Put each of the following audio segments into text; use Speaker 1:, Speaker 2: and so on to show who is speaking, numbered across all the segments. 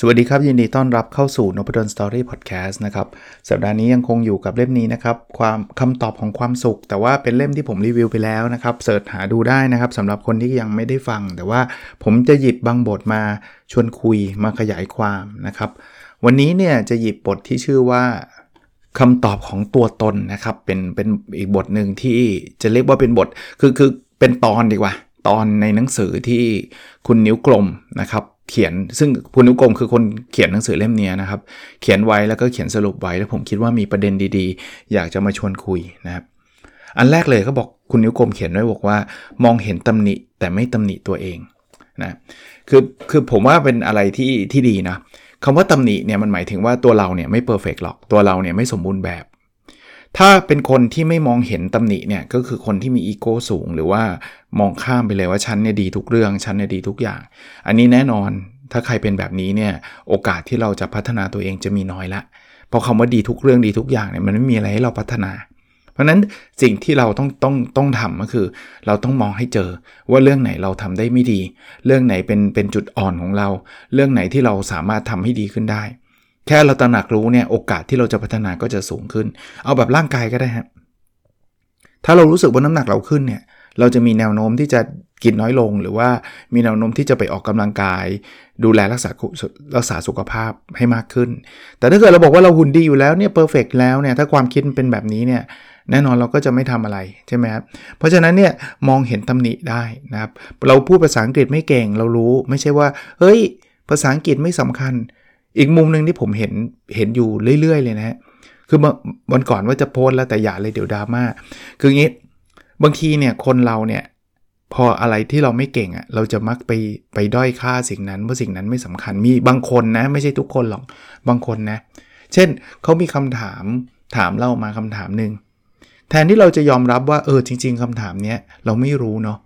Speaker 1: สวัสดีครับ ยินดีต้อนรับเข้าสู่น p ด d สตอรี่พอดแคสต์นะครับสัปดาห์นี้ยังคงอยู่กับเล่มนี้นะครับความคำตอบของความสุข แต่ว่าเป็นเล่มที่ผมรีวิวไปแล้วนะครับเสิร์ชหาดูได้นะครับสำหรับคนที่ยังไม่ได้ฟัง แต่ว่าผมจะหยิบบางบทมาชวนคุยมาขยายความนะครับ วันนี้เนี่ยจะหยิบบทที่ชื่อว่าคำตอบของตัวตนนะครับเป็นเป็นอีกบทหนึ่งที่จะเรียกว่าเป็นบทคือคือเป็นตอนดีกว่า ตอนในหนังสือที่คุณนิ้วกลมนะครับ เขียนซึ่งคุณนิ้วกลมคือคนเขียนหนังสือเล่มนี้นะครับ เขียนไว้แล้วก็เขียนสรุปไว้แล้วผมคิดว่ามีประเด็นดีๆ อยากจะมาชวนคุยนะครับ อันแรกเลยเขาบอกคุณนิ้วกลมเขียนไว้บอกว่ามองเห็นตำหนิแต่ไม่ตำหนิตัวเองนะคือคือผมว่าเป็นอะไรที่ที่ดีนะคำว่าตำหนิเนี่ยมันหมายถึงว่าตัวเราเนี่ยไม่เพอร์เฟกหรอกตัวเราเนี่ยไม่สมบูรณ์แบบ ถ้าเป็นคนที่ไม่มองเห็นตำหนิเนี่ยก็คือคนที่มีอีโก้สูง หรือว่ามองข้ามไปเลยว่าฉันเนี่ยดีทุกเรื่องฉันเนี่ยดีทุกอย่าง อันนี้แน่นอนถ้าใครเป็นแบบนี้เนี่ยโอกาสที่เราจะพัฒนาตัวเองจะมีน้อยละเพราะคำว่าดีทุกเรื่องดีทุกอย่างเนี่ยมันไม่มีอะไรให้เราพัฒนา เพราะนั้นสิ่งที่เราต้องต้องต้องทำก็คือ เราต้องมองให้เจอว่าเรื่องไหนเราทำได้ไม่ดี เรื่องไหนเป็นเป็นจุดอ่อนของเรา เรื่องไหนที่เราสามารถทำให้ดีขึ้นได้ แค่เราตระหนักรู้เนี่ยโอกาสที่เราจะพัฒนาก็จะสูงขึ้น เอาแบบร่างกายก็ได้ฮะถ้าเรารู้สึกว่าน้ำหนักเราขึ้นเนี่ยเราจะมีแนวโน้มที่จะกินน้อยลง หรือว่ามีแนวโน้มที่จะไปออกกำลังกาย ดูแลรักษารักษาสุขภาพให้มากขึ้น แต่ถ้าเกิดเราบอกว่าเราหุ่นดีอยู่แล้วเนี่ยเพอร์เฟกแล้วเนี่ยถ้าความคิดเป็นแบบนี้เนี่ยแน่นอนเราก็จะไม่ทำอะไรใช่ไหมครับเพราะฉะนั้นเนี่ยมองเห็นตำหนิได้นะครับเราพูดภาษาอังกฤษไม่เก่งเรารู้ไม่ใช่ว่าเฮ้ย ภาษาอังกฤษไม่สำคัญ อีกมุมหนึ่งที่ผมเห็นเห็นอยู่เรื่อย ๆ เลยนะฮะคือวันก่อนว่าจะโพสแล้วแต่อย่าเลยเดี๋ยวดราม่าคืออย่างนี้บางทีเนี่ยคนเราเนี่ยพออะไรที่เราไม่เก่งอะ่ะเราจะมักไปไปด้อยค่าสิ่งนั้นว่าสิ่งนั้นไม่สำคัญมีบางคนนะ ไม่ใช่ทุกคนหรอกบางคนนะ เช่นเขามีคำถามถามเรามาคำถามหนึ่งแทนที่เราจะยอมรับว่าเออจริง ๆคำถามเนี้ยเราไม่รู้เนาะ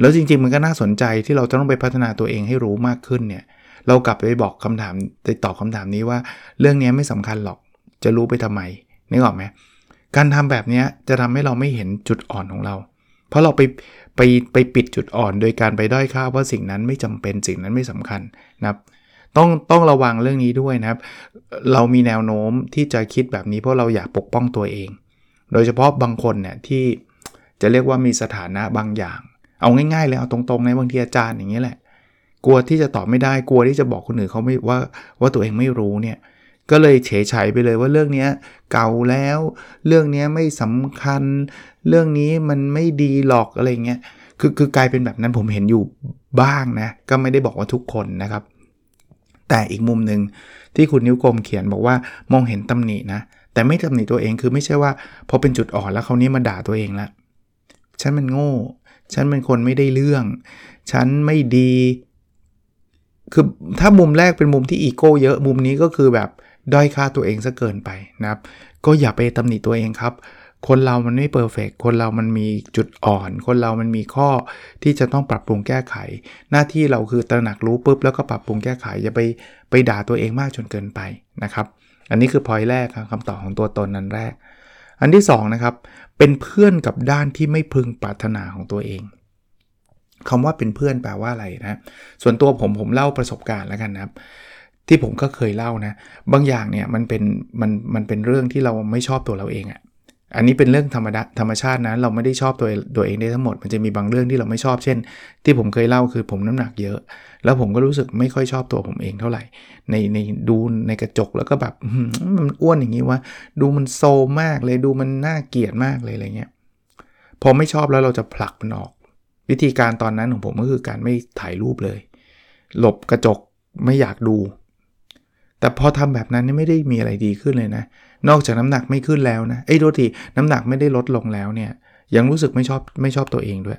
Speaker 1: แล้วจริง ๆ มันก็น่าสนใจที่เราจะต้องไปพัฒนาตัวเองให้รู้มากขึ้นเนี่ย เรากลับไปบอกคำถามไปตอบคาถามนี้ว่า เรื่องนี้ไม่สำคัญหรอกจะรู้ไปทำไมนึกออกไหมการทำแบบนี้จะทำให้เราไม่เห็นจุดอ่อนของเรา เพราะเราไปไปไปปิดจุดอ่อน โดยการไปด้อยค่าว่าสิ่งนั้นไม่จำเป็นสิ่งนั้นไม่สำคัญนะครับต้องต้องระวังเรื่องนี้ด้วยนะครับ เรามีแนวโน้มที่จะคิดแบบนี้เพราะเราอยากปกป้องตัวเอง โดยเฉพาะบางคนเนี่ยที่จะเรียกว่ามีสถานะบางอย่าง เอาง่ายๆเลยเอาตรงๆในบางทีอาจารย์อย่างนี้แหละ กลัวที่จะตอบไม่ได้กลัวที่จะบอกคนอื่นเขาไม่ว่าว่าตัวเองไม่รู้เนี่ยก็เลยเฉยๆไปเลยว่าเรื่องนี้เก่าแล้ว เรื่องนี้ไม่สำคัญ เรื่องนี้มันไม่ดีหรอกอะไรเงี้ยคือคือกลายเป็นแบบนั้นผมเห็นอยู่บ้างนะก็ไม่ได้บอกว่าทุกคนนะครับ แต่อีกมุมหนึ่งที่คุณนิ้วกลมเขียนบอกว่ามองเห็นตำหนินะแต่ไม่ตำหนิตัวเองคือไม่ใช่ว่าพอเป็นจุดอ่อนแล้วเขานี้มาด่าตัวเองละฉันมันโง่ ฉันเป็นคนไม่ได้เรื่อง ฉันไม่ดี คือถ้ามุมแรกเป็นมุมที่อีโก้เยอะมุมนี้ก็คือแบบด้อยค่าตัวเองซะเกินไปนะครับ ก็อย่าไปตำหนิตัวเองครับ คนเรามันไม่เพอร์เฟกคนเรามันมีจุดอ่อน คนเรามันมีข้อที่จะต้องปรับปรุงแก้ไข หน้าที่เราคือตระหนักรู้ปุ๊บแล้วก็ปรับปรุงแก้ไข อย่าไปไปด่าตัวเองมากจนเกินไปนะครับ อันนี้คือพอยแรกครับคำตอบของตัวตนนั้นแรก อันที่2นะครับเป็นเพื่อนกับด้านที่ไม่พึงปรารถนาของตัวเอง คำว่าเป็นเพื่อนแปลว่าอะไรนะส่วนตัวผมผมเล่าประสบการณ์แล้วกันนะครับ ที่ผมก็เคยเล่านะ บางอย่างเนี่ยมันเป็นมันมันเป็นเรื่องที่เราไม่ชอบตัวเราเองอะ่ะอันนี้เป็นเรื่องธรรมดาธรรมชาตินะเราไม่ได้ชอบตัวตัวเองได้ทั้งหมด มันจะมีบางเรื่องที่เราไม่ชอบเช่น ที่ผมเคยเล่าคือผมน้ำหนักเยอะ แล้วผมก็รู้สึกไม่ค่อยชอบตัวผมเองเท่าไหร่ ในในดูในกระจกแล้วก็แบบมันอ้วนอย่างนี้วะดูมันโซมากเลยดูมันน่าเกลียดมากเลยอะไรเงี้ยพอไม่ชอบแล้วเราจะผลักมันออก วิธีการตอนนั้นของผมก็คือการไม่ถ่ายรูปเลย หลบกระจกไม่อยากดู แต่พอทำแบบนั้นไม่ได้มีอะไรดีขึ้นเลยนะ นอกจากน้ำหนักไม่ขึ้นแล้วนะไอ้โทษทีน้ำหนักไม่ได้ลดลงแล้วเนี่ย ยังรู้สึกไม่ชอบไม่ชอบตัวเองด้วย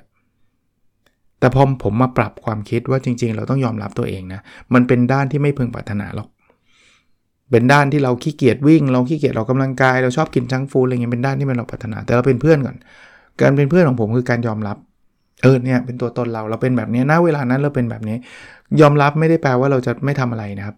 Speaker 1: แต่พอผมมาปรับความคิดว่าจริง ๆ เราต้องยอมรับตัวเองนะ มันเป็นด้านที่ไม่พึงปรารถนาหรอก เป็นด้านที่เราขี้เกียจวิ่ง เราขี้เกียจออกกำลังกาย เราชอบกินจังฟูอะไรเงี้ยเป็นด้านที่มันเราปรารถนา แต่เราเป็นเพื่อนก่อน การเป็นเพื่อนของผมคือการยอมรับ เออเนี่ยเป็นตัวตนเราเราเป็นแบบนี้ณเวลานั้นเราเป็นแบบนี้ ยอมรับไม่ได้แปลว่าเราจะไม่ทำอะไรนะครับ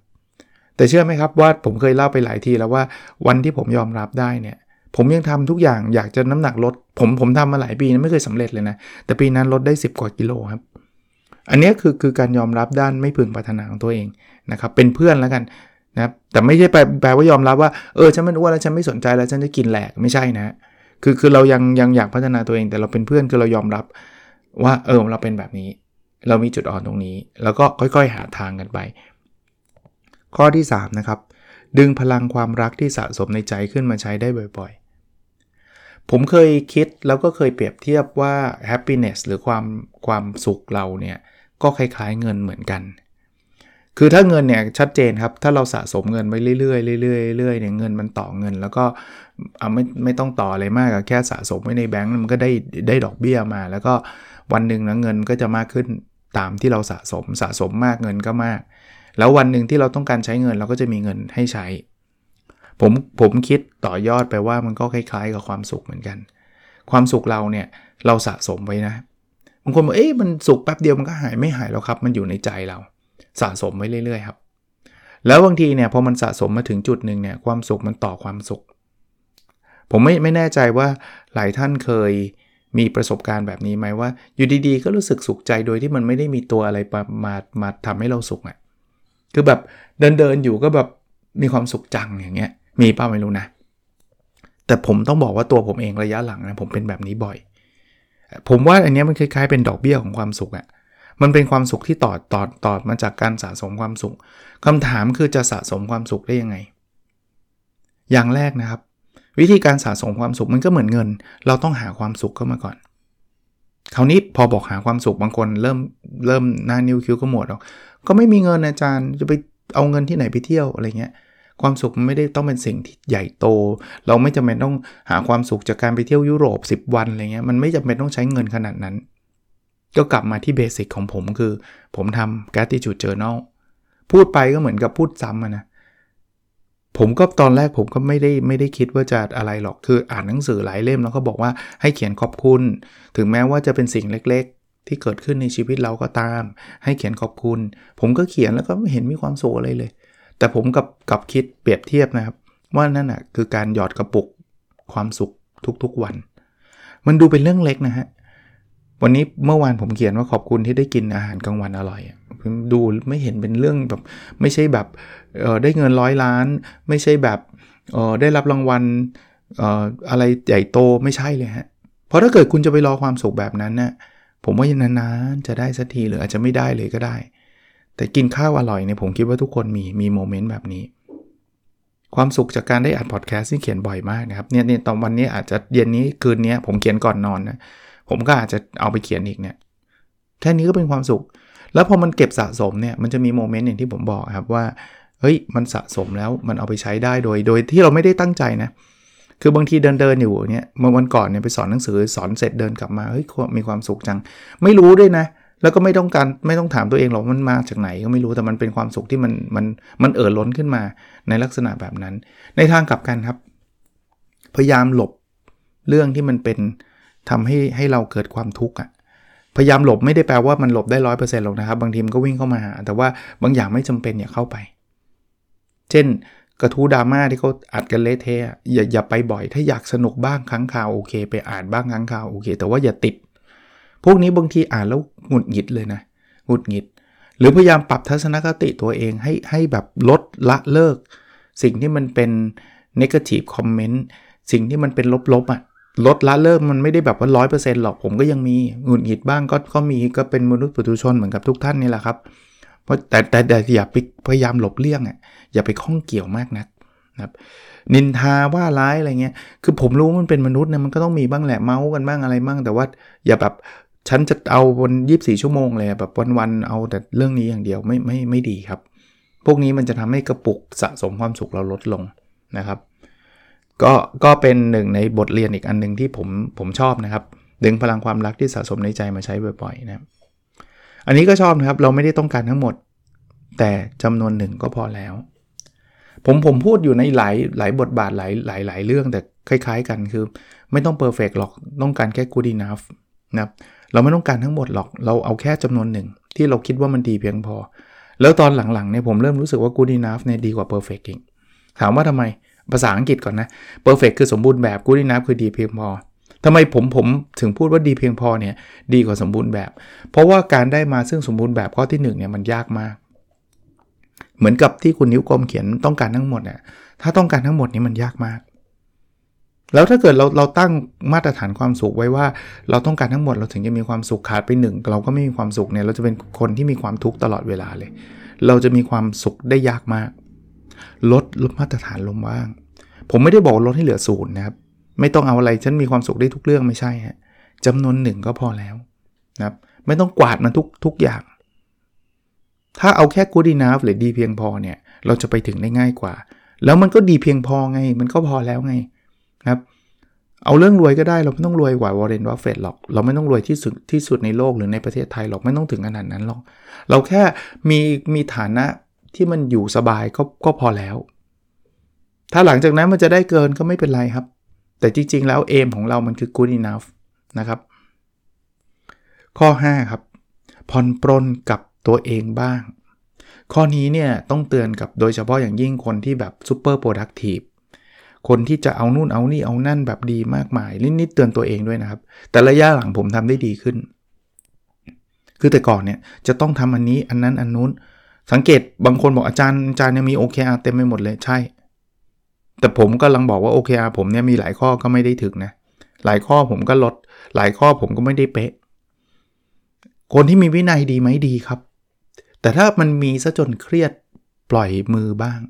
Speaker 1: แต่เชื่อไหมครับว่าผมเคยเล่าไปหลายทีแล้วว่าวันที่ผมยอมรับได้เนี่ย ผมยังทำทุกอย่างอยากจะน้ำหนักลด ผมผมทำมาหลายปีนะไม่เคยสำเร็จเลยนะ แต่ปีนั้นลดได้ 10 กว่ากิโลครับ อันนี้คือคือการยอมรับด้านไม่พึงปรารถนาของตัวเองนะครับเป็นเพื่อนแล้วกันนะครับแต่ไม่ใช่แปลแปลว่ายอมรับว่าเออฉันไม่อ้วนแล้วฉันไม่สนใจแล้วฉันจะกินแหลกไม่ใช่นะ คือคือเรายังยังอยากพัฒนาตัวเอง แต่เราเป็นเพื่อนคือเรายอมรับ ว่าเออเราเป็นแบบนี้ เรามีจุดอ่อนตรงนี้ แล้วก็ค่อยๆ หาทางกันไป ข้อที่ 3 นะครับ ดึงพลังความรักที่สะสมในใจขึ้นมาใช้ได้บ่อยๆ ผมเคยคิดแล้วก็เคยเปรียบเทียบว่า happiness หรือความความสุขเราเนี่ยก็คล้ายๆเงินเหมือนกัน คือถ้าเงินเนี่ยชัดเจนครับ ถ้าเราสะสมเงินไปเรื่อยๆเรื่อยๆเรื่อยๆเนี่ยเงินมันต่อเงิน แล้วก็เอาไม่ไม่ต้องต่ออะไรมากแค่สะสมไว้ในแบงก์มันก็ได้ได้ดอกเบี้ยมา แล้วก็ วันหนึ่งนะเงินก็จะมากขึ้นตามที่เราสะสมสะสมมากเงินก็มาก แล้ววันหนึ่งที่เราต้องการใช้เงินเราก็จะมีเงินให้ใช้ ผมผมคิดต่อยอดไปว่ามันก็คล้ายๆ กับความสุขเหมือนกัน ความสุขเราเนี่ยเราสะสมไว้นะบางคนบอกเอ๊ะมันสุขแป๊บเดียวมันก็หายไม่หายแล้วครับ มันอยู่ในใจเรา สะสมไว้เรื่อยๆครับ แล้วบางทีเนี่ยพอมันสะสมมาถึงจุดหนึ่งเนี่ยความสุขมันต่อความสุข ผมไม่ไม่แน่ใจว่าหลายท่านเคย มีประสบการณ์แบบนี้ไหมว่า อยู่ดีๆ ก็รู้สึกสุขใจโดยที่มันไม่ได้มีตัวอะไรมามามาทำให้เราสุขอะ่ะคือแบบเดินเดินอยู่ก็แบบมีความสุขจังอย่างเงี้ย มีป้าไม่รู้นะ แต่ผมต้องบอกว่าตัวผมเองระยะหลังนะผมเป็นแบบนี้บ่อย ผมว่าอันนี้มันคล้ายๆเป็นดอกเบี้ยของความสุขอะ่ะมันเป็นความสุขที่ต่อต่อต่อมาจากการสะสมความสุขคำถามคือจะสะสมความสุขได้ยังไง อย่างแรกนะครับ วิธีการสะสมความสุขมันก็เหมือนเงิน เราต้องหาความสุขเข้ามาก่อน คราวนี้พอบอกหาความสุขบางคนเริ่มเริ่มหน้านิ้วคิ้วก็หมดแล้วก็ไม่มีเงินอาจารย์จะไปเอาเงินที่ไหนไปเที่ยวอะไรเงี้ยความสุขมันไม่ได้ต้องเป็นสิ่งที่ใหญ่โต เราไม่จำเป็นต้องหาความสุขจากการไปเที่ยวยุโรป 10 วันอะไรเงี้ยมันไม่จำเป็นต้องใช้เงินขนาดนั้น ก็กลับมาที่เบสิกของผมคือ ผมทำ gratitude journal พูดไปก็เหมือนกับพูดซ้ำนะ ผมก็ตอนแรกผมก็ไม่ได้ไม่ได้คิดว่าจะอะไรหรอกคืออ่านหนังสือหลายเล่มแล้วก็บอกว่าให้เขียนขอบคุณ ถึงแม้ว่าจะเป็นสิ่งเล็กๆ ที่เกิดขึ้นในชีวิตเราก็ตาม ให้เขียนขอบคุณ ผมก็เขียนแล้วก็ไม่เห็นมีความสุขอะไรเลย แต่ผมกับกับคิดเปรียบเทียบนะครับ ว่านั่นอนะคือการหยอดกระปุกความสุขทุกๆวัน มันดูเป็นเรื่องเล็กนะฮะวันนี้เมื่อวานผมเขียนว่าขอบคุณที่ได้กินอาหารกลางวันอร่อย ดูไม่เห็นเป็นเรื่องแบบไม่ใช่แบบเออได้เงินร้อยล้าน ไม่ใช่แบบเออได้รับรางวัลเอออะไรใหญ่โตไม่ใช่เลยฮะเพราะถ้าเกิดคุณจะไปรอความสุขแบบนั้นนะ่ะผมว่ายังนานๆจะได้สักทีหรืออาจจะไม่ได้เลยก็ได้ แต่กินข้าวอร่อยเนี่ยผมคิดว่าทุกคนมีมีโมเมนต์แบบนี้ ความสุขจากการได้อัดพอดแคสต์ที่เขียนบ่อยมากนะครับเนี่ยเนี่ยตอนวันนี้อาจจะเย็นนี้คืนนี้ผมเขียนก่อนนอนนะผมก็อาจจะเอาไปเขียนอีกเนี่ยแค่นี้ก็เป็นความสุข แล้วพอมันเก็บสะสมเนี่ยมันจะมีโมเมนต์อย่างที่ผมบอกครับว่าเฮ้ยมันสะสมแล้วมันเอาไปใช้ได้โดย โดยที่เราไม่ได้ตั้งใจนะ คือบางทีเดินเดินอยู่เนี่ยเมื่อวันก่อนเนี่ยไปสอนหนังสือสอนเสร็จเดินกลับมาเฮ้ยมีความสุขจัง ไม่รู้ด้วยนะ แล้วก็ไม่ต้องการไม่ต้องถามตัวเองหรอกมันมาจากไหนก็ไม่รู้แต่มันเป็นความสุขที่มันมันมันเอ่อล้นขึ้นมาในลักษณะแบบนั้น ในทางกลับกันครับ พยายามหลบเรื่องที่มันเป็นทำให้ให้เราเกิดความทุกข์อะ พยายามหลบไม่ได้แปลว่ามันหลบได้ร้อยเปอร์เซ็นต์หรอกนะครับ บางทีมันก็วิ่งเข้ามาแต่ว่าบางอย่างไม่จำเป็นอย่าเข้าไป เช่น กระทู้ดราม่าที่เขาอัดกันเละเทะอย่าอย่าไปบ่อย ถ้าอยากสนุกบ้างครั้งข่าวโอเค ไปอ่านบ้างครั้งข่าวโอเค แต่ว่าอย่าติด พวกนี้บางทีอ่านแล้วหงุดหงิดเลยนะหงุดหงิด หรือพยายามปรับทัศนคติตัวเองให้ให้แบบลดละเลิก สิ่งที่มันเป็น negative comment สิ่งที่มันเป็นลบๆอะ่ะ ลดละเลิกมันไม่ได้แบบว่าร้อยเปอร์เซ็นต์หรอกผมก็ยังมีหงุดหงิดบ้างก็ก็มีก็เป็นมนุษย์ปุถุชนเหมือนกับทุกท่านนี่แหละครับเพราะแต่แต่แต่อย่าไปพยายามหลบเลี่ยงอะอย่าไปข้องเกี่ยวมากนักนะครับนินทาว่าร้ายอะไรเงี้ยคือผมรู้มันเป็นมนุษย์เนี่ยมันก็ต้องมีบ้างแหละเมาส์กันบ้างอะไรบ้างแต่ว่าอย่าแบบฉันจะเอาวันยีสี่ชั่วโมงเลยแบบวันๆเอาแต่เรื่องนี้อย่างเดียวไม่ไม่ไม่ดีครับ พวกนี้มันจะทำให้กระปุกสะสมความสุขเราลดลงนะครับ ก็ก็เป็นหนึ่งในบทเรียนอีกอันหนึ่งที่ผมผมชอบนะครับ ดึงพลังความรักที่สะสมในใจมาใช้บ่อยๆนะครับอันนี้ก็ชอบนะครับ เราไม่ได้ต้องการทั้งหมด แต่จำนวนหนึ่งก็พอแล้ว ผมผมพูดอยู่ในหลายหลายบทบาทหลายหลายหลายเรื่องแต่คล้ายๆ กันคือ ไม่ต้องเพอร์เฟกหรอกต้องการแค่ good enough นะครับเราไม่ต้องการทั้งหมดหรอกเราเอาแค่จำนวนหนึ่งที่เราคิดว่ามันดีเพียงพอ แล้วตอนหลังๆเนี่ยผมเริ่มรู้สึกว่า good enough เนี่ยดีกว่า perfect อีกถามว่าทำไม ภาษาอังกฤษก่อนนะ perfect คือสมบูรณ์แบบ good enough คือดีเพียงพอทำไมผมผมถึงพูดว่าดีเพียงพอเนี่ยดีกว่าสมบูรณ์แบบ เพราะว่าการได้มาซึ่งสมบูรณ์แบบข้อที่1เนี่ยมันยากมาก เหมือนกับที่คุณนิ้วกลมเขียนต้องการทั้งหมดเนี่ยถ้าต้องการทั้งหมดนี้มันยากมาก แล้วถ้าเกิดเราเราตั้งมาตรฐานความสุขไว้ว่า เราต้องการทั้งหมดเราถึงจะมีความสุขขาดไปหนึ่งเราก็ไม่มีความสุขเนี่ยเราจะเป็นคนที่มีความทุกข์ตลอดเวลาเลย เราจะมีความสุขได้ยากมาก ลดลดมาตรฐานลงบ้าง ผมไม่ได้บอกลดให้เหลือศูนย์นะครับ ไม่ต้องเอาอะไรฉันมีความสุขได้ทุกเรื่องไม่ใช่ฮะจำนวนหนึ่งก็พอแล้วนะครับ ไม่ต้องกวาดมันทุกทุกอย่าง ถ้าเอาแค่ good enough หรือดีเพียงพอเนี่ย เราจะไปถึงได้ง่ายกว่า แล้วมันก็ดีเพียงพอไง มันก็พอแล้วไงนะครับเอาเรื่องรวยก็ได้เราไม่ต้องรวยกว่าวอร์เรนวัฟเฟตหรอก เราไม่ต้องรวยที่สุดที่สุดในโลกหรือในประเทศไทยหรอกไม่ต้องถึงขนาดนั้นหรอก เราแค่มีมีฐานะ ที่มันอยู่สบายก็ก็พอแล้ว ถ้าหลังจากนั้นมันจะได้เกินก็ไม่เป็นไรครับ แต่จริง ๆ แล้วเอมของเรามันคือ good enough นะครับ ข้อ 5 ครับ ผ่อนปรนกับตัวเองบ้าง ข้อนี้เนี่ยต้องเตือนกับโดยเฉพาะอย่างยิ่งคนที่แบบ super productive คนที่จะเอานู่นเอานี่เอานั่นแบบดีมากมายนิดๆเตือนตัวเองด้วยนะครับ แต่ระยะหลังผมทำได้ดีขึ้น คือแต่ก่อนเนี่ยจะต้องทำอันนี้อันนั้นอันนู้น สังเกตบางคนบอกอาจารย์อาจารย์เนี่ยมี OKR เต็มไปหมดเลยใช่ แต่ผมก็ลังบอกว่า OKR ผมเนี่ยมีหลายข้อก็ไม่ได้ถึงนะ หลายข้อผมก็ลด หลายข้อผมก็ไม่ได้เป๊ะ คนที่มีวินัยดีไหมดีครับ แต่ถ้ามันมีซะจนเครียดปล่อยมือบ้าง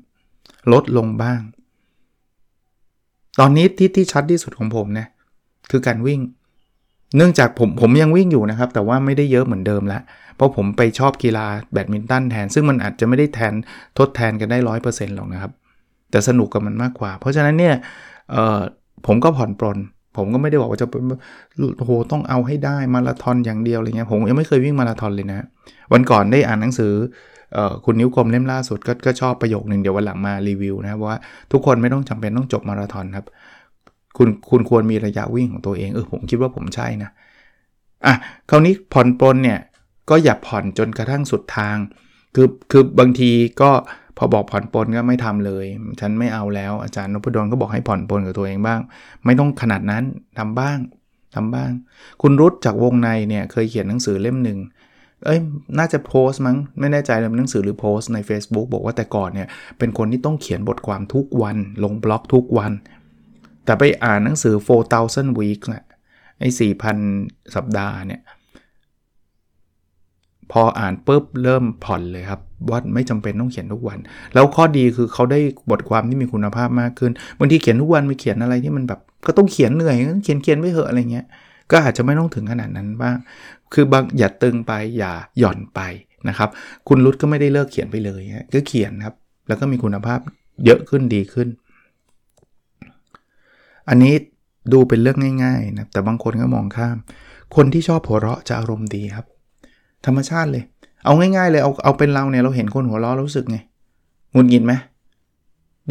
Speaker 1: ลดลงบ้าง ตอนนี้ที่ที่ชัดที่สุดของผมนะคือการวิ่ง เนื่องจากผมผมยังวิ่งอยู่นะครับ แต่ว่าไม่ได้เยอะเหมือนเดิมล้วเพราะผมไปชอบกีฬาแบดมินตันแทน ซึ่งมันอาจจะไม่ได้แทนทดแทนกันได้ร้อยเปอร์เซ็นต์หรอกนะครับ แต่สนุกกับมันมากกว่า เพราะฉะนั้นเนี่ยผมก็ผ่อนปลนผมก็ไม่ได้บอกว่าจะโอ้โหต้องเอาให้ได้มาราธอนอย่างเดียวอะไรเงี้ยผมยังไม่เคยวิ่งมาราธอนเลยนะ วันก่อนได้อ่านหนังสือคุณนิ้วกลมเล่มล่าสุดกก็ชอบประโยคหนึ่งเดี๋ยววันหลังมารีวิวนะว่าทุกคนไม่ต้องจำเป็นต้องจบมาราธอนครับ คุณคุณควรมีระยะวิ่งของตัวเองเออผมคิดว่าผมใช่นะอะคราวนี้ผ่อนปลนเนี่ยก็อย่าผ่อนจนกระทั่งสุดทาง คือคือบางทีก็พอบอกผ่อนปลนก็ไม่ทำเลย ฉันไม่เอาแล้วอาจารย์นพดลก็บอกให้ผ่อนปลนกับตัวเองบ้าง ไม่ต้องขนาดนั้นทำบ้างทำบ้าง คุณรุตจากวงในเนี่ยเคยเขียนหนังสือเล่มหนึ่งเอ้ยน่าจะโพสต์มั้งไม่แน่ใจเลยหนังสือหรือโพสต์ใน Facebook บอกว่าแต่ก่อนเนี่ยเป็นคนที่ต้องเขียนบทความทุกวัน ลงบล็อกทุกวัน แต่ไปอ่านหนังสือ 4,000 week นะไอ้4,000 สัปดาห์เนี่ยพออ่านปุ๊บเริ่มผ่อนเลยครับว่าไม่จำเป็นต้องเขียนทุกวัน แล้วข้อดีคือเขาได้บทความที่มีคุณภาพมากขึ้นบางทีเขียนทุกวันไปเขียนอะไรที่มันแบบก็ต้องเขียนเหนื่อยเขียนเขียนไม่เหอะอะไรเงี้ยก็อาจจะไม่ต้องถึงขนาดนั้นบ้างคือบางอย่าตึงไปอย่าหย่อนไปนะครับ คุณรุดก็ไม่ได้เลิกเขียนไปเลยก็เขียนครับ แล้วก็มีคุณภาพเยอะขึ้นดีขึ้น อันนี้ดูเป็นเรื่องง่ายๆนะแต่บางคนก็มองข้าม คนที่ชอบหัวเราะจะอารมณ์ดีครับ ธรรมชาติเลย เอาง่ายๆเลยเอาเอาเป็นเราเนี่ยเราเห็นคนหัวเราะรู้สึกไงงุนงินไหม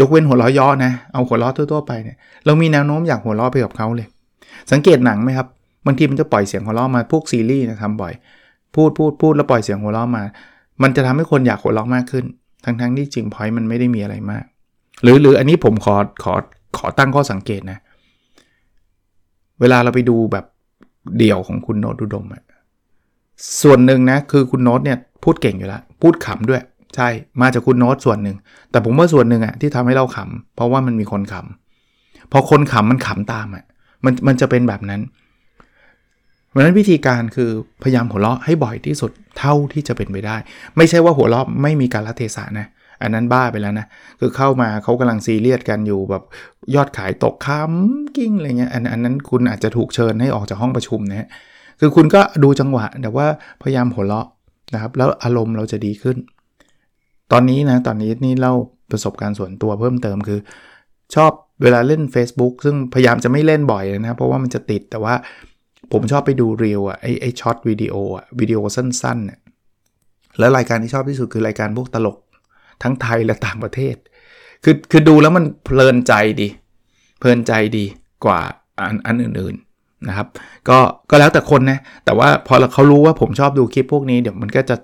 Speaker 1: ยกเว้นหัวเราะย่อนะเอาหัวเราะทั่วๆไปเนี่ยเรามีแนวโน้มอยากหัวเราะไปกับเขาเลย สังเกตหนังไหมครับบางทีมันจะปล่อยเสียงหัวเราะมาพวกซีรีส์นะทำบ่อย พูดพูดพูดแล้วปล่อยเสียงหัวเราะมา มันจะทำให้คนอยากหัวเราะมากขึ้น ทั้งๆที่จริงพอยมันไม่ได้มีอะไรมาก หรือหรืออันนี้ผมขอขอขอตั้งข้อสังเกตนะ เวลาเราไปดูแบบเดี่ยวของคุณโนตดุดมอะส่วนหนึ่งนะคือคุณโน้ตเนี่ยพูดเก่งอยู่แล้วพูดขำด้วย ใช่มาจากคุณโน้ตส่วนหนึ่ง แต่ผมว่าส่วนหนึ่งอะที่ทำให้เราขำเพราะว่ามันมีคนขำพอคนขำมันขำตามอะมันมันจะเป็นแบบนั้นเพราะนั้นวิธีการคือพยายามหัวเราะให้บ่อยที่สุดเท่าที่จะเป็นไปได้ ไม่ใช่ว่าหัวเราะไม่มีการละเทศะนะ อันนั้นบ้าไปแล้วนะ คือเข้ามาเขากำลังซีเรียสกันอยู่แบบยอดขายตกค้ำกิ้งอะไรเงี้ยอันอันนั้นคุณอาจจะถูกเชิญให้ออกจากห้องประชุมนะฮะคือคุณก็ดูจังหวะแต่ว่าพยายามหัวเราะนะครับ แล้วอารมณ์เราจะดีขึ้น ตอนนี้นะตอนนี้นี่เล่าประสบการณ์ส่วนตัวเพิ่มเติมคือ ชอบเวลาเล่น Facebook ซึ่งพยายามจะไม่เล่นบ่อยนะเพราะว่ามันจะติดแต่ว่าผมชอบไปดูเรียวอะไอไอช็อตวิดีโออะวิดีโอสั้นๆเนี่ยแล้วรายการที่ชอบที่สุดคือรายการพวกตลก ทั้งไทยและต่างประเทศ คือคือดูแล้วมันเพลินใจดี เพลินใจดีกว่าอันอันอื่นๆนะครับ ก็ก็แล้วแต่คนนะ แต่ว่าพอเขารู้ว่าผมชอบดูคลิปพวกนี้เดี๋ยวมันก็จะ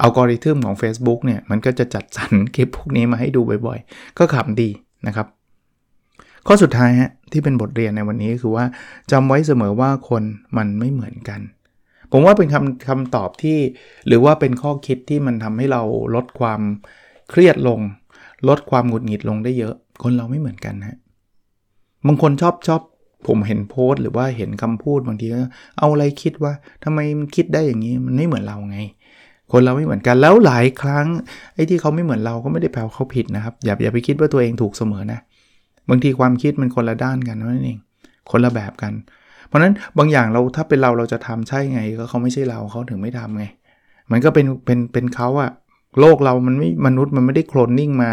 Speaker 1: อัลกอริทึมของ Facebook เนี่ย มันก็จะจัดสรรคลิปพวกนี้มาให้ดูบ่อยๆ ก็ขำดีนะครับ ข้อสุดท้ายฮะที่เป็นบทเรียนในวันนี้คือว่าจำไว้เสมอว่าคนมันไม่เหมือนกัน ผมว่าเป็นคำคำตอบที่ หรือว่าเป็นข้อคิดที่มันทำให้เราลดความ เครียดลง ลดความหงุดหงิดลงได้เยอะ คนเราไม่เหมือนกันฮะบางคนชอบชอบผมเห็นโพสต์หรือว่าเห็นคำพูดบางทีก็เอาอะไรคิดว่าทำไมมันคิดได้อย่างนี้มันไม่เหมือนเราไง คนเราไม่เหมือนกันแล้วหลายครั้งไอ้ที่เขาไม่เหมือนเราก็ไม่ได้แปลว่าเขาผิดนะครับ อย่าอย่าไปคิดว่าตัวเองถูกเสมอนะ บางทีความคิดมันคนละด้านกันนั่นเอง คนละแบบกัน เพราะนั้นบางอย่างเราถ้าเป็นเราเราจะทำใช่ไงก็เขาไม่ใช่เราเขาถึงไม่ทำไง มันก็เป็นเป็นเป็นเขาอะ โลกเรามันไม่มนุษย์มันไม่ได้โคลนนิ่งมา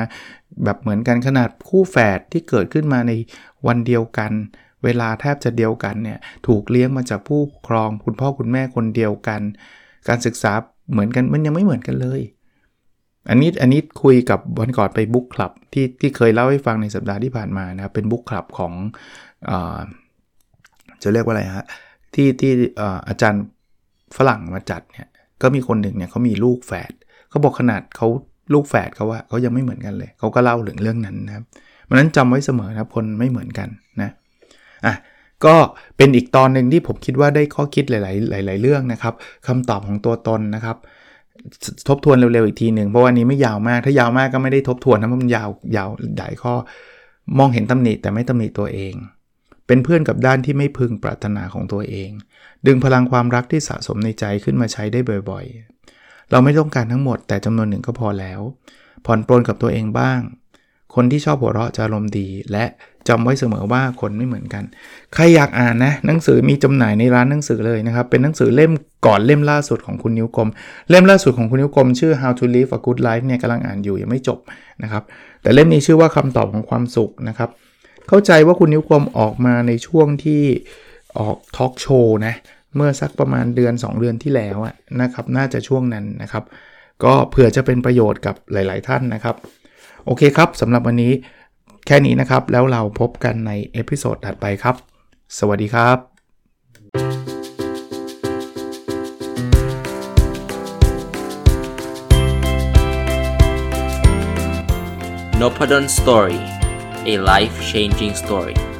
Speaker 1: แบบเหมือนกันขนาดคู่แฝดที่เกิดขึ้นมาในวันเดียวกัน เวลาแทบจะเดียวกันเนี่ยถูกเลี้ยงมาจากผู้ครองคุณพ่อคุณแม่คนเดียวกัน การศึกษาเหมือนกันมันยังไม่เหมือนกันเลย อันนี้อันนี้คุยกับวันก่อนไปบุ๊กคลับที่ที่เคยเล่าให้ฟังในสัปดาห์ที่ผ่านมานะครับเป็นบุ๊กคลับของอจะเรียกว่าอะไรฮะที่ที่อาจารย์ฝรั่งมาจัดเนี่ยก็มีคนหนึ่งเนี่ยเขามีลูกแฝด เขาบอกขนาดเขาลูกแฝดเขาว่าเขายังไม่เหมือนกันเลย เขาก็เล่าถึงเรื่องนั้นนะครับเพราะนั้นจำไว้เสมอนะครับคนไม่เหมือนกันนะอะก็เป็นอีกตอนหนึ่งที่ผมคิดว่าได้ข้อคิดหลายๆหลาย ๆ เรื่องนะครับคำตอบของตัวตนนะครับ ทบทวนเร็ว ๆ อีกทีหนึ่งเพราะวันนี้ไม่ยาวมาก ถ้ายาวมากก็ไม่ได้ทบทวนนะมันยาวยาวหลายข้อ มองเห็นตำหนิแต่ไม่ตำหนิตัวเอง เป็นเพื่อนกับด้านที่ไม่พึงปรารถนาของตัวเอง ดึงพลังความรักที่สะสมในใจขึ้นมาใช้ได้บ่อย เราไม่ต้องการทั้งหมดแต่จำนวนหนึ่งก็พอแล้ว ผ่อนปลนกับตัวเองบ้าง คนที่ชอบหัวเราะจะอารมณ์ดี และจำไว้เสมอว่าคนไม่เหมือนกัน ใครอยากอ่านนะหนังสือมีจำหน่ายในร้านหนังสือเลยนะครับ เป็นหนังสือเล่มก่อนเล่มล่าสุดของคุณนิ้วกลม เล่มล่าสุดของคุณนิ้วกลมชื่อ How to Live a Good Life เนี่ยกำลังอ่านอยู่ยังไม่จบนะครับแต่เล่มนี้ชื่อว่าคำตอบของความสุขนะครับเข้าใจว่าคุณนิ้วกลมออกมาในช่วงที่ออกทอล์กโชว์นะ เมื่อสักประมาณเดือน 2 เดือนที่แล้วนะครับ น่าจะช่วงนั้นนะครับ ก็เผื่อจะเป็นประโยชน์กับหลาย ๆ ท่านนะครับ โอเคครับสำหรับวันนี้แค่นี้นะครับ แล้วเราพบกันใน episode ถัดไปครับ สวัสดีครับ
Speaker 2: n o p a d o n Story a life changing story